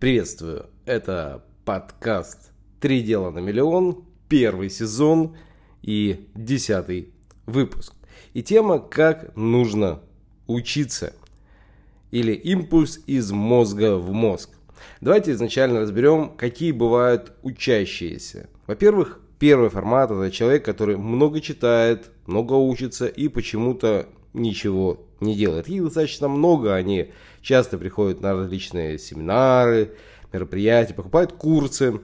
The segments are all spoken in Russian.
Приветствую, это подкаст «Три дела на миллион», первый сезон и десятый выпуск. И тема «Как нужно учиться» или «Импульс из мозга в мозг». Давайте изначально разберем, какие бывают учащиеся. Во-первых, первый формат – это человек, который много читает, много учится и почему-то ничего не делает. Их достаточно много, они часто приходят на различные семинары, мероприятия, покупают курсы,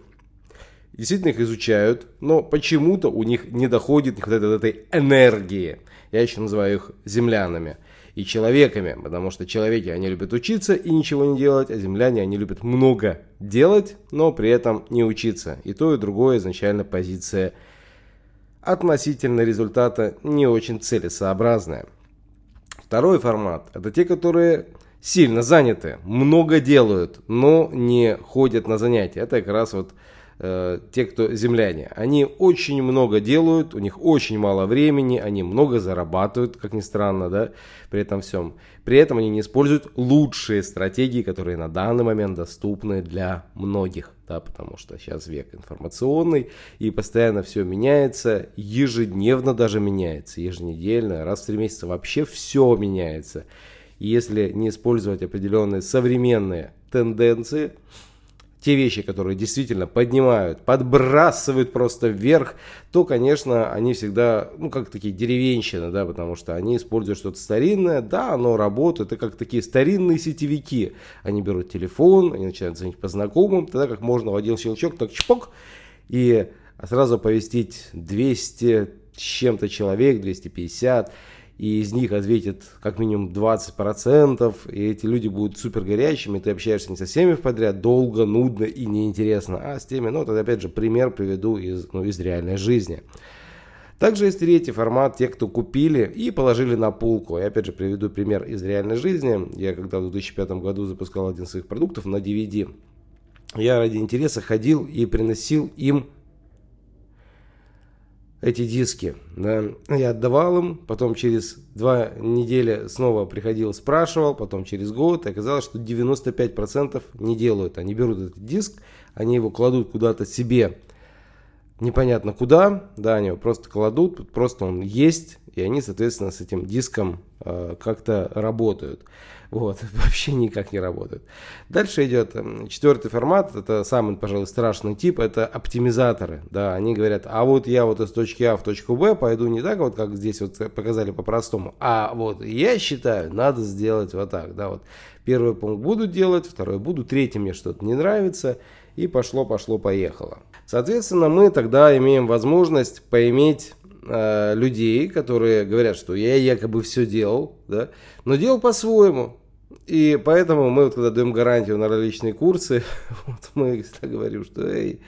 действительно их изучают, но почему-то у них не доходит, не хватает этой энергии. Я еще называю их землянами и человеками, потому что человеки, они любят учиться и ничего не делать, а земляне, они любят много делать, но при этом не учиться. И то, и другое изначально позиция относительно результата не очень целесообразная. Второй формат – это те, которые сильно заняты, много делают, но не ходят на занятия. Это как раз вот э, те, кто земляне. Они очень много делают, у них очень мало времени, они много зарабатывают, как ни странно, да, при этом всем. При этом они не используют лучшие стратегии, которые на данный момент доступны для многих, да, потому что сейчас век информационный и постоянно все меняется, ежедневно даже меняется, еженедельно, раз в три месяца вообще все меняется. И если не использовать определенные современные тенденции, те вещи, которые действительно поднимают, подбрасывают просто вверх, то, конечно, они всегда, ну, как такие деревенщины, да, потому что они используют что-то старинное, да, оно работает, это как такие старинные сетевики. Они берут телефон, они начинают звонить по знакомым, тогда как можно в один щелчок, так чпок, и сразу повестить 200 с чем-то человек, 250, и из них ответит как минимум 20%, и эти люди будут супер горячими, ты общаешься не со всеми подряд, долго, нудно и неинтересно, а с теми, ну, тогда опять же пример приведу из, ну, из реальной жизни. Также есть третий формат, те, кто купили и положили на полку. Я опять же приведу пример из реальной жизни. Я когда в 2005 году запускал один из своих продуктов на DVD, я ради интереса ходил и приносил им эти диски. Да. Я отдавал им, потом через два недели снова приходил, спрашивал, потом через год, и оказалось, что 95% не делают. Они берут этот диск, они его кладут куда-то себе, непонятно куда, да, они его просто кладут, просто он есть, и они, соответственно, с этим диском э, как-то работают. Вот, вообще никак не работает. Дальше идет эм, четвертый формат, это самый, пожалуй, страшный тип, это оптимизаторы. Да, они говорят, а вот я вот из точки А в точку Б пойду не так вот, как здесь вот показали по-простому, а вот я считаю, надо сделать вот так, да, вот. Первый пункт буду делать, второй буду, третий мне что-то не нравится, и пошло, пошло, поехало. Соответственно, мы тогда имеем возможность поиметь э, людей, которые говорят, что я якобы все делал, да, но делал по-своему. И поэтому мы, вот, когда даем гарантию на различные курсы, вот мы всегда говорим, что эй,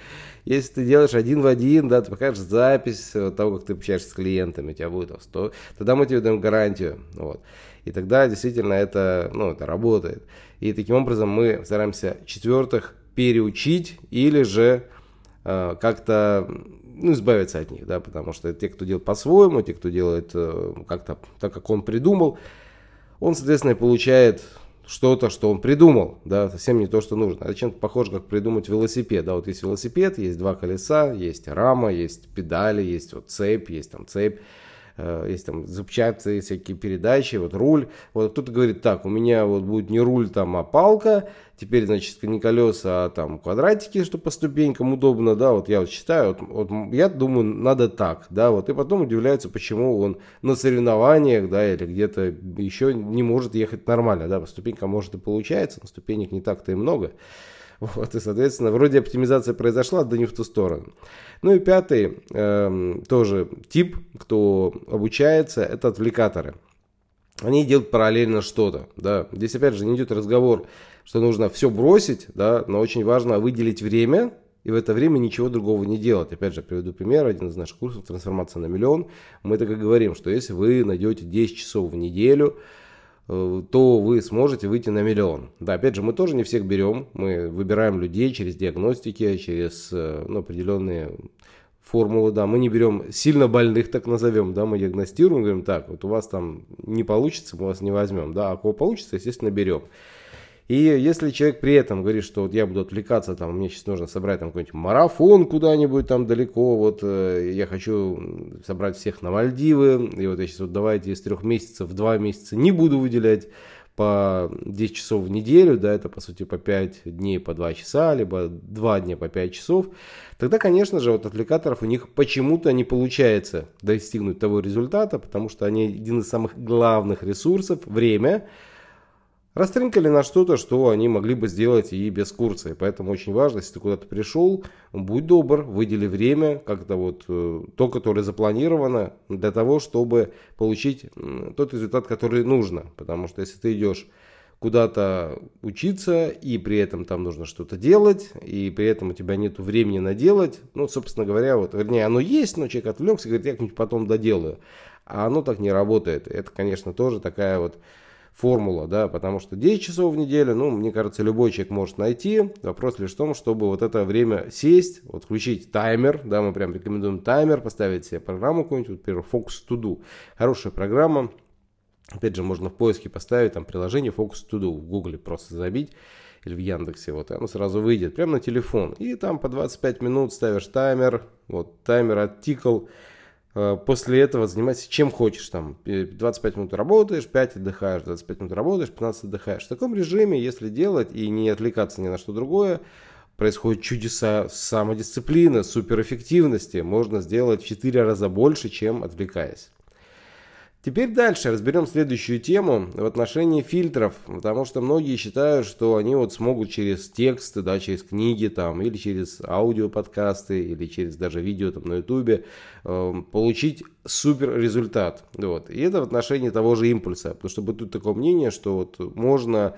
если ты делаешь один в один, да, ты покажешь запись того, как ты общаешься с клиентами, у тебя будет 100, тогда мы тебе даем гарантию. Вот. И тогда действительно это, ну, это работает. И таким образом мы стараемся четвертых переучить или же э, как-то ну, избавиться от них, да, потому что те, кто делает по-своему, те, кто делает э, как-то так, как он придумал, он, соответственно, получает что-то, что он придумал, да, совсем не то, что нужно. Это чем-то похоже, как придумать велосипед, да, вот есть велосипед, есть два колеса, есть рама, есть педали, есть вот цепь, есть там цепь, есть там запчатки, всякие передачи, вот руль. Вот кто-то говорит, так, у меня вот будет не руль там, а палка, теперь, значит, не колеса, а там квадратики, что по ступенькам удобно, да, вот я вот считаю, вот, вот я думаю, надо так, да, вот, и потом удивляются, почему он на соревнованиях, да, или где-то еще не может ехать нормально, да, по ступенькам может и получается, но ступенек не так-то и много. Вот, и, соответственно, вроде оптимизация произошла, да не в ту сторону. Ну и пятый э, тоже тип, кто обучается, это отвлекаторы. Они делают параллельно что-то. Да. Здесь опять же не идет разговор, что нужно все бросить, да, но очень важно выделить время и в это время ничего другого не делать. Опять же, приведу пример, один из наших курсов «Трансформация на миллион». Мы так и говорим, что если вы найдете 10 часов в неделю, то вы сможете выйти на миллион. Да, опять же, мы тоже не всех берем, мы выбираем людей через диагностики, через э, ну, определенные формулы, да, мы не берем сильно больных, так назовем, да, мы диагностируем, говорим, так, вот у вас там не получится, мы вас не возьмем, да, а кого получится, естественно, берем. И если человек при этом говорит, что вот я буду отвлекаться, там, мне сейчас нужно собрать там какой-нибудь марафон куда-нибудь там далеко, вот э, я хочу собрать всех на Мальдивы, и вот я сейчас вот давайте из трех месяцев в два месяца не буду выделять по 10 часов в неделю, да, это по сути по 5 дней по 2 часа, либо 2 дня по 5 часов, тогда, конечно же, вот отвлекаторов у них почему-то не получается достигнуть того результата, потому что они один из самых главных ресурсов, время, растринкали на что-то, что они могли бы сделать и без курса. И поэтому очень важно, если ты куда-то пришел, будь добр, выдели время, как-то вот э, то, которое запланировано, для того, чтобы получить тот результат, который нужно. Потому что если ты идешь куда-то учиться, и при этом там нужно что-то делать, и при этом у тебя нет времени наделать, ну, собственно говоря, вот, вернее, оно есть, но человек отвлекся и говорит, я как-нибудь потом доделаю. А оно так не работает. Это, конечно, тоже такая вот формула, да, потому что 10 часов в неделю, ну, мне кажется, любой человек может найти. Вопрос лишь в том, чтобы вот это время сесть, вот включить таймер, да, мы прям рекомендуем таймер, поставить себе программу какую-нибудь, например, Focus To Do. Хорошая программа, опять же, можно в поиске поставить там приложение Focus To Do, в Гугле просто забить или в Яндексе, вот, и оно сразу выйдет прямо на телефон. И там по 25 минут ставишь таймер, вот, таймер оттикал, после этого занимайся чем хочешь. Там 25 минут работаешь, 5 отдыхаешь, 25 минут работаешь, 15 отдыхаешь. В таком режиме, если делать и не отвлекаться ни на что другое, происходят чудеса самодисциплины, суперэффективности. Можно сделать в 4 раза больше, чем отвлекаясь. Теперь дальше разберем следующую тему в отношении фильтров, потому что многие считают, что они вот смогут через тексты, да, через книги там, или через аудиоподкасты, или через даже видео там на ютубе э, получить супер результат. Вот. И это в отношении того же импульса, потому что тут такое мнение, что вот можно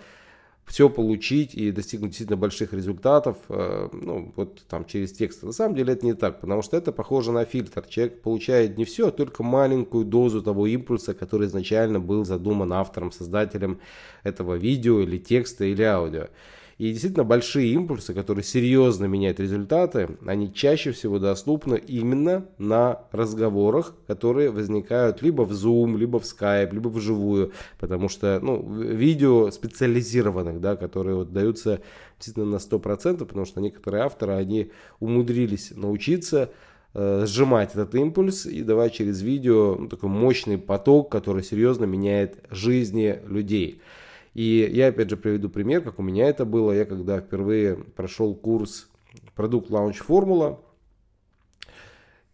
все получить и достигнуть действительно больших результатов, э, ну, вот там через текст. На самом деле это не так, потому что это похоже на фильтр. Человек получает не все, а только маленькую дозу того импульса, который изначально был задуман автором, создателем этого видео или текста или аудио. И действительно большие импульсы, которые серьезно меняют результаты, они чаще всего доступны именно на разговорах, которые возникают либо в Zoom, либо в Skype, либо вживую, потому что ну, видео специализированных, да, которые вот даются действительно на 100%, потому что некоторые авторы, они умудрились научиться э, сжимать этот импульс и давать через видео ну, такой мощный поток, который серьезно меняет жизни людей. И я опять же приведу пример, как у меня это было. Я когда впервые прошел курс продукт лаунч формула,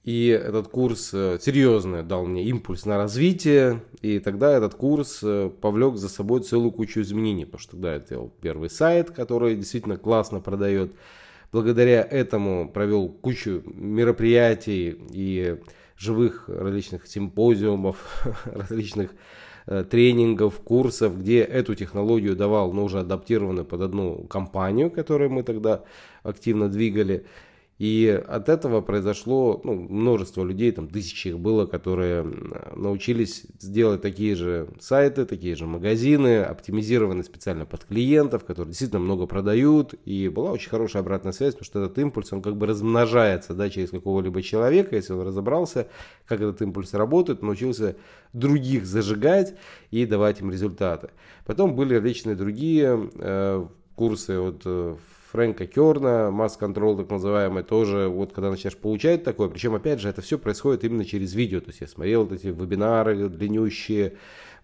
и этот курс э, серьезно дал мне импульс на развитие. И тогда этот курс э, повлек за собой целую кучу изменений. Потому что тогда я делал первый сайт, который действительно классно продает. Благодаря этому провел кучу мероприятий и живых различных симпозиумов, различных тренингов, курсов, где эту технологию давал, но уже адаптированную под одну компанию, которую мы тогда активно двигали. И от этого произошло ну, множество людей, там тысячи их было, которые научились сделать такие же сайты, такие же магазины, оптимизированные специально под клиентов, которые действительно много продают. И была очень хорошая обратная связь, потому что этот импульс, он как бы размножается да, через какого-либо человека, если он разобрался, как этот импульс работает, научился других зажигать и давать им результаты. Потом были различные другие э, курсы вот, э, Фрэнка Керна, масс-контрол так называемый, тоже вот когда начинаешь получать такое, причем опять же это все происходит именно через видео, то есть я смотрел вот эти вебинары длиннющие,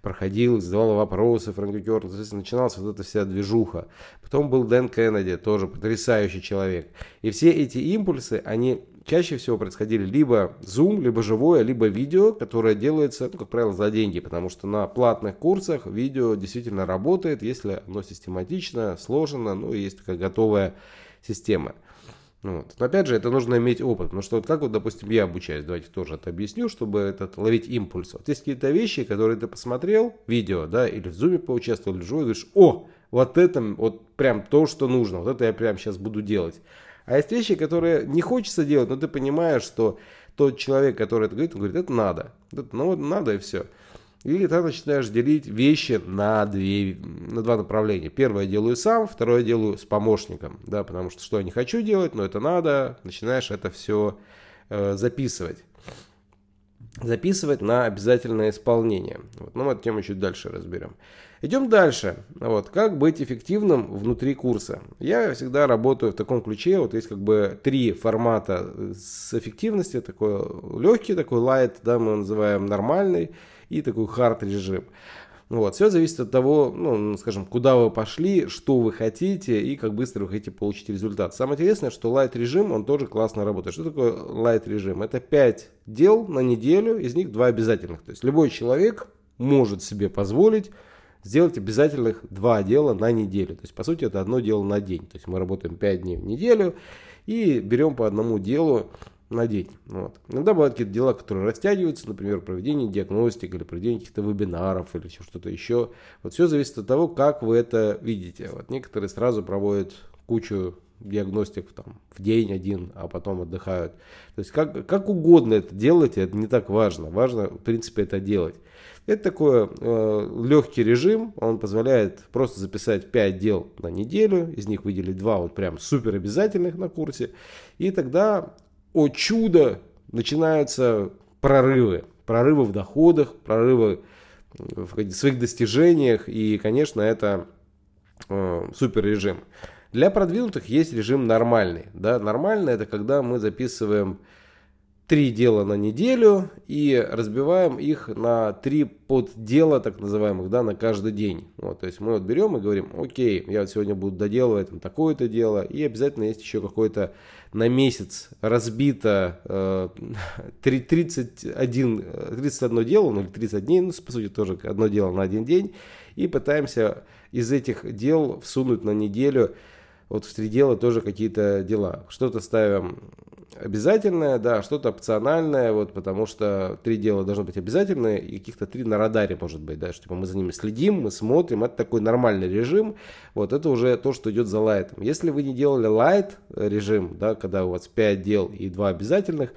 проходил, задавал вопросы Фрэнка Керна, то есть начиналась вот эта вся движуха. Потом был Дэн Кеннеди, тоже потрясающий человек. И все эти импульсы, они чаще всего происходили либо Zoom, либо живое, либо видео, которое делается, ну, как правило, за деньги, потому что на платных курсах видео действительно работает, если оно систематично, сложено, ну, есть такая готовая система. Вот. Но опять же, это нужно иметь опыт, потому что вот как вот, допустим, я обучаюсь, давайте тоже это объясню, чтобы этот, ловить импульс. Вот есть какие-то вещи, которые ты посмотрел, видео, да, или в зуме поучаствовал, или живой, говоришь, о, вот это вот прям то, что нужно, вот это я прям сейчас буду делать. А есть вещи, которые не хочется делать, но ты понимаешь, что тот человек, который это говорит, он говорит, это надо. Ну вот надо и все. Или ты начинаешь делить вещи на, две, на два направления. Первое делаю сам, второе делаю с помощником. Да, потому что что я не хочу делать, но это надо. Начинаешь это все э, записывать. Записывать на обязательное исполнение. Вот, но мы эту тему чуть дальше разберем. Идем дальше. Вот, как быть эффективным внутри курса. Я всегда работаю в таком ключе. Вот есть как бы три формата с эффективности. Такой легкий, такой light, да, мы называем нормальный, и такой hard режим. Вот, все зависит от того, ну, скажем, куда вы пошли, что вы хотите и как быстро вы хотите получить результат. Самое интересное, что light режим, он тоже классно работает. Что такое light режим? Это 5 дел на неделю, из них 2 обязательных. То есть любой человек может себе позволить сделать обязательных 2 дела на неделю. То есть, по сути, это одно дело на день. То есть, мы работаем 5 дней в неделю и берем по одному делу на день. Вот. Иногда бывают какие-то дела, которые растягиваются, например, проведение диагностики или проведение каких-то вебинаров или что-то еще. Вот все зависит от того, как вы это видите. Вот некоторые сразу проводят кучу диагностик там, в день один, а потом отдыхают. То есть как, как угодно это делайте, это не так важно. Важно, в принципе, это делать. Это такой э, легкий режим, он позволяет просто записать 5 дел на неделю, из них выделить 2 вот прям супер обязательных на курсе, и тогда о чудо, начинаются прорывы. Прорывы в доходах, прорывы в своих достижениях. И, конечно, это э, супер режим. Для продвинутых есть режим нормальный. Да? Нормальный это когда мы записываем три дела на неделю и разбиваем их на три поддела, так называемых, да, на каждый день. Вот, то есть мы вот берем и говорим, окей, я вот сегодня буду доделывать там такое-то дело, и обязательно есть еще какой-то на месяц разбито э, 31, 31 дело, ну или 30 дней, ну по сути тоже одно дело на один день, и пытаемся из этих дел всунуть на неделю вот в три дела тоже какие-то дела. Что-то ставим обязательное, да, что-то опциональное, вот, потому что три дела должно быть обязательные, и каких-то три на радаре, может быть, да, что типа, мы за ними следим, мы смотрим, это такой нормальный режим, вот, это уже то, что идет за лайтом. Если вы не делали лайт режим, да, когда у вас 5 дел и 2 обязательных,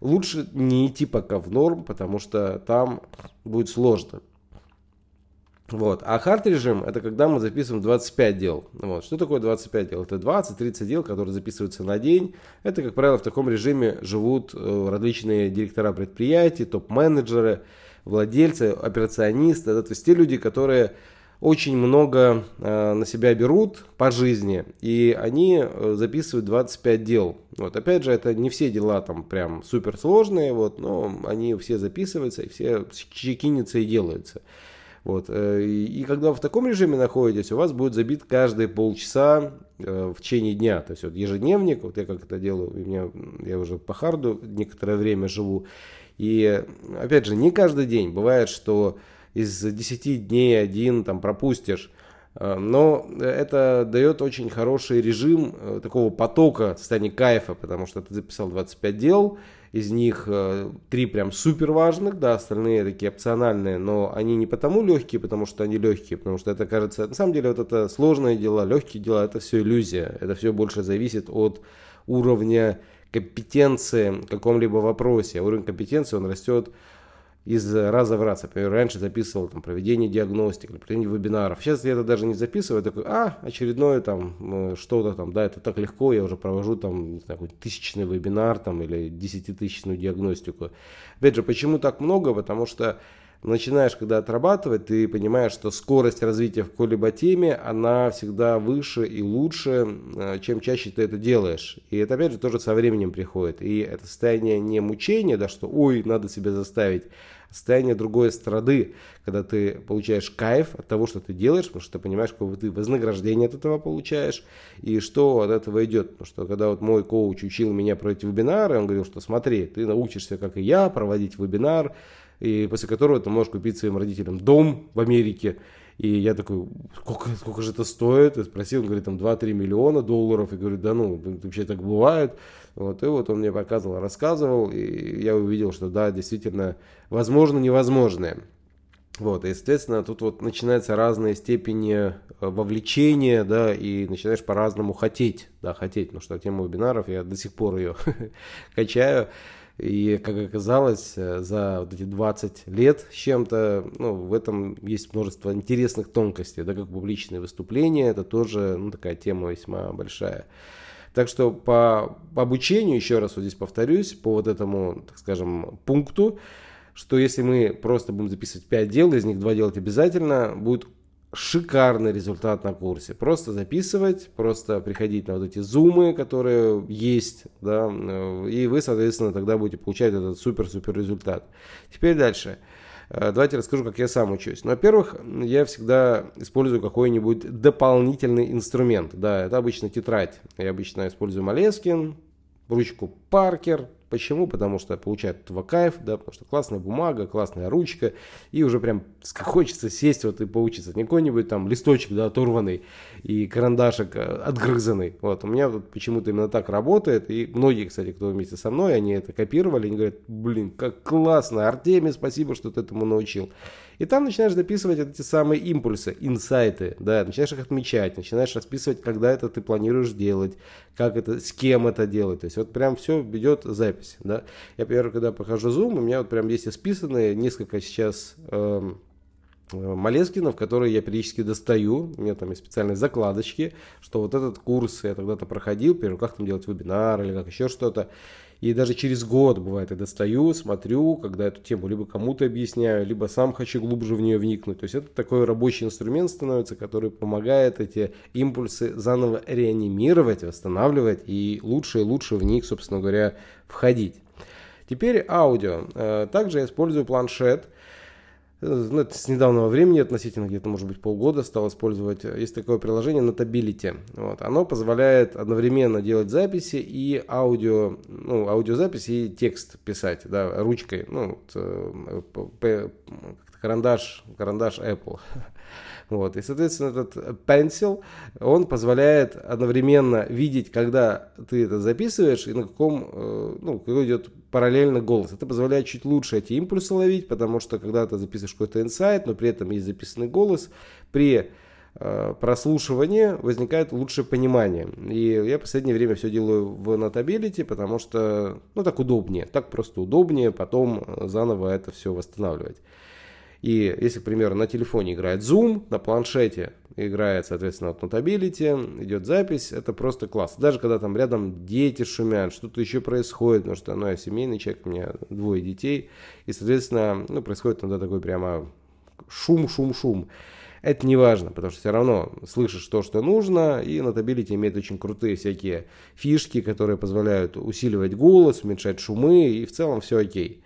лучше не идти пока в норм, потому что там будет сложно. Вот. А хард режим это когда мы записываем 25 дел. Вот. Что такое 25 дел? Это 20-30 дел, которые записываются на день. Это, как правило, в таком режиме живут э, различные директора предприятий, топ-менеджеры, владельцы, операционисты. Да, то есть те люди, которые очень много э, на себя берут по жизни, и они э, записывают 25 дел. Вот, опять же, это не все дела там прям супер сложные, вот, но они все записываются, и все чекинятся и делаются. Вот. Э, и когда вы в таком режиме находитесь, у вас будет забит каждые полчаса э, в течение дня. То есть вот ежедневник, вот я как это делаю, у меня, я уже по харду некоторое время живу. И опять же, не каждый день. Бывает, что из 10 дней один там пропустишь. Э, но это дает очень хороший режим такого потока, состояния кайфа, потому что ты записал 25 дел, из них э, три прям супер важных, да, остальные такие опциональные, но они не потому легкие, потому что они легкие, потому что это кажется, на самом деле вот это сложные дела, легкие дела, это все иллюзия, это все больше зависит от уровня компетенции в каком-либо вопросе. Уровень компетенции, он растет из раза в раз. Например, раньше записывал там, проведение диагностики, проведение вебинаров. Сейчас я это даже не записываю, такой, а, очередное там э, что-то там, да, это так легко, я уже провожу там, знаю, тысячный вебинар там или десятитысячную диагностику. Опять же, почему так много? Потому что начинаешь, когда отрабатывать, ты понимаешь, что скорость развития в какой-либо теме, она всегда выше и лучше, э, чем чаще ты это делаешь. И это, опять же, тоже со временем приходит. И это состояние не мучения, да, что, ой, надо себя заставить, состояние другой страды, когда ты получаешь кайф от того, что ты делаешь, потому что ты понимаешь, какое ты вознаграждение от этого получаешь, и что от этого идет. Потому что когда вот мой коуч учил меня про эти вебинары, он говорил, что смотри, ты научишься, как и я, проводить вебинар, и после которого ты можешь купить своим родителям дом в Америке, и я такой, сколько, сколько же это стоит? И спросил, он говорит, там 2-3 миллиона долларов. И говорю, да ну, вообще так бывает. Вот, и вот он мне показывал, рассказывал, и я увидел, что да, действительно, возможно невозможное. Вот, и, естественно, тут вот начинаются разные степени э, вовлечения, да, и начинаешь по-разному хотеть, да, хотеть, потому что тему вебинаров я до сих пор ее качаю. И, как оказалось, э, за вот эти 20 лет с чем-то, ну, в этом есть множество интересных тонкостей, да, как публичные выступления, это тоже, ну, такая тема весьма большая. Так что по, обучению, еще раз вот здесь повторюсь, по вот этому, так скажем, пункту, что если мы просто будем записывать 5 дел, из них 2 делать обязательно, будет шикарный результат на курсе. Просто записывать, просто приходить на вот эти зумы, которые есть, да, и вы, соответственно, тогда будете получать этот супер-супер результат. Теперь дальше. Э, давайте расскажу, как я сам учусь. Ну, во-первых, я всегда использую какой-нибудь дополнительный инструмент. Да, это обычно тетрадь. Я обычно использую Малескин, ручку Паркер, Почему? Потому что получают этого кайф, да, потому что классная бумага, классная ручка, и уже прям хочется сесть вот и поучиться. Не какой-нибудь там листочек, да, оторванный и карандашик э, отгрызанный. Вот, у меня вот почему-то именно так работает, и многие, кстати, кто вместе со мной, они это копировали, они говорят, блин, как классно, Артемий, спасибо, что ты этому научил. И там начинаешь записывать эти самые импульсы, инсайты, да, начинаешь их отмечать, начинаешь расписывать, когда это ты планируешь делать, как это, с кем это делать. То есть вот прям все ведет запись, да. Я, например, когда прохожу Zoom, у меня вот прям есть исписанные несколько сейчас эм, э, Малескинов, которые я периодически достаю. У меня там есть специальные закладочки, что вот этот курс я когда-то проходил, например, как там делать вебинар или как еще что-то. И даже через год, бывает, я достаю, смотрю, когда эту тему либо кому-то объясняю, либо сам хочу глубже в нее вникнуть. То есть это такой рабочий инструмент становится, который помогает эти импульсы заново реанимировать, восстанавливать и лучше и лучше в них, собственно говоря, входить. Теперь аудио. Э, также я использую планшет это с недавнего времени, относительно где-то, может быть, полгода стал использовать. Есть такое приложение Notability. Вот. Оно позволяет одновременно делать записи и аудио, ну, аудиозапись и текст писать, да, ручкой. Ну, вот, э, карандаш, карандаш Apple. Вот. И, соответственно, этот Pencil, он позволяет одновременно видеть, когда ты это записываешь и на каком, э, ну, какой идет параллельно голос. Это позволяет чуть лучше эти импульсы ловить, потому что когда ты записываешь какой-то инсайт, но при этом есть записанный голос, при э, прослушивании возникает лучшее понимание. И я в последнее время все делаю в Notability, потому что, ну, так удобнее. Так просто удобнее потом заново это все восстанавливать. И если, к примеру, на телефоне играет Zoom, на планшете играет, соответственно, вот Notability, идет запись, это просто класс. Даже когда там рядом дети шумят, что-то еще происходит, потому что ну, я семейный человек, у меня двое детей, и, соответственно, ну, происходит иногда такой прямо шум, шум, шум. Это не важно, потому что все равно слышишь то, что нужно, и Notability имеет очень крутые всякие фишки, которые позволяют усиливать голос, уменьшать шумы, и в целом все окей.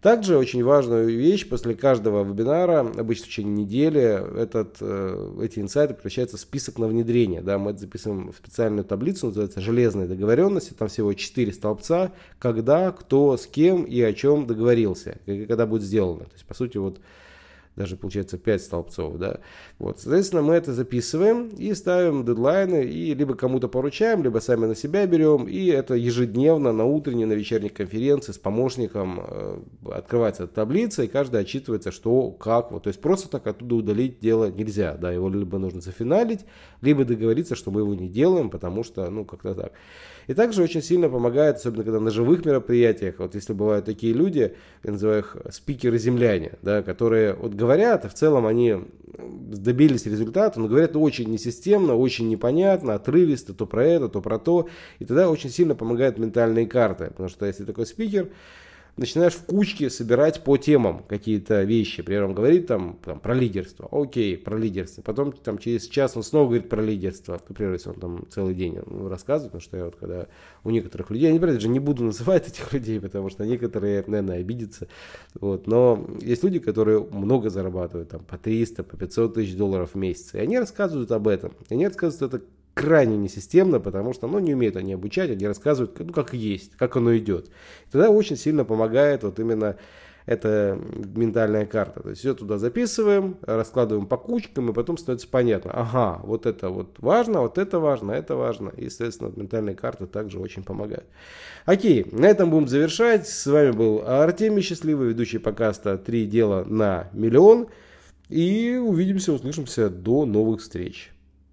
Также очень важную вещь после каждого вебинара, обычно в течение недели, этот, э, эти инсайты превращаются в список на внедрение. Да, мы это записываем в специальную таблицу, называется «Железные договоренности». Там всего 4 столбца, когда, кто, с кем и о чем договорился, когда будет сделано. То есть, по сути, вот даже получается 5 столбцов, да. Вот, соответственно, мы это записываем и ставим дедлайны, и либо кому-то поручаем, либо сами на себя берем, и это ежедневно на утренней, на вечерней конференции с помощником э, открывается таблица, и каждый отчитывается, что, как, вот, то есть просто так оттуда удалить дело нельзя, да, его либо нужно зафиналить, либо договориться, что мы его не делаем, потому что, ну, как-то так. И также очень сильно помогает, особенно когда на живых мероприятиях, вот если бывают такие люди, я называю их спикеры-земляне, да, которые вот говорят, и в целом они добились результата, но говорят очень несистемно, очень непонятно, отрывисто, то про это, то про то. И тогда очень сильно помогают ментальные карты, потому что если такой спикер, начинаешь в кучке собирать по темам какие-то вещи. Например, он говорит там, там про лидерство. Окей, про лидерство. Потом там через час он снова говорит про лидерство. Например, если он там целый день рассказывает, потому что я вот когда у некоторых людей, я не, же не буду называть этих людей, потому что некоторые, наверное, обидятся. Вот. Но есть люди, которые много зарабатывают, там по 300, по 500 тысяч долларов в месяц. И они рассказывают об этом. И они рассказывают это крайне несистемно, потому что ну, не умеют они обучать, они рассказывают, ну, как есть, как оно идет. Тогда очень сильно помогает вот именно эта ментальная карта. То есть все туда записываем, раскладываем по кучкам, и потом становится понятно, ага, вот это вот важно, вот это важно, это важно. И, естественно, ментальная карта также очень помогает. Окей, на этом будем завершать. С вами был Артемий Счастливый, ведущий подкаста «Три дела на миллион». И увидимся, услышимся. До новых встреч.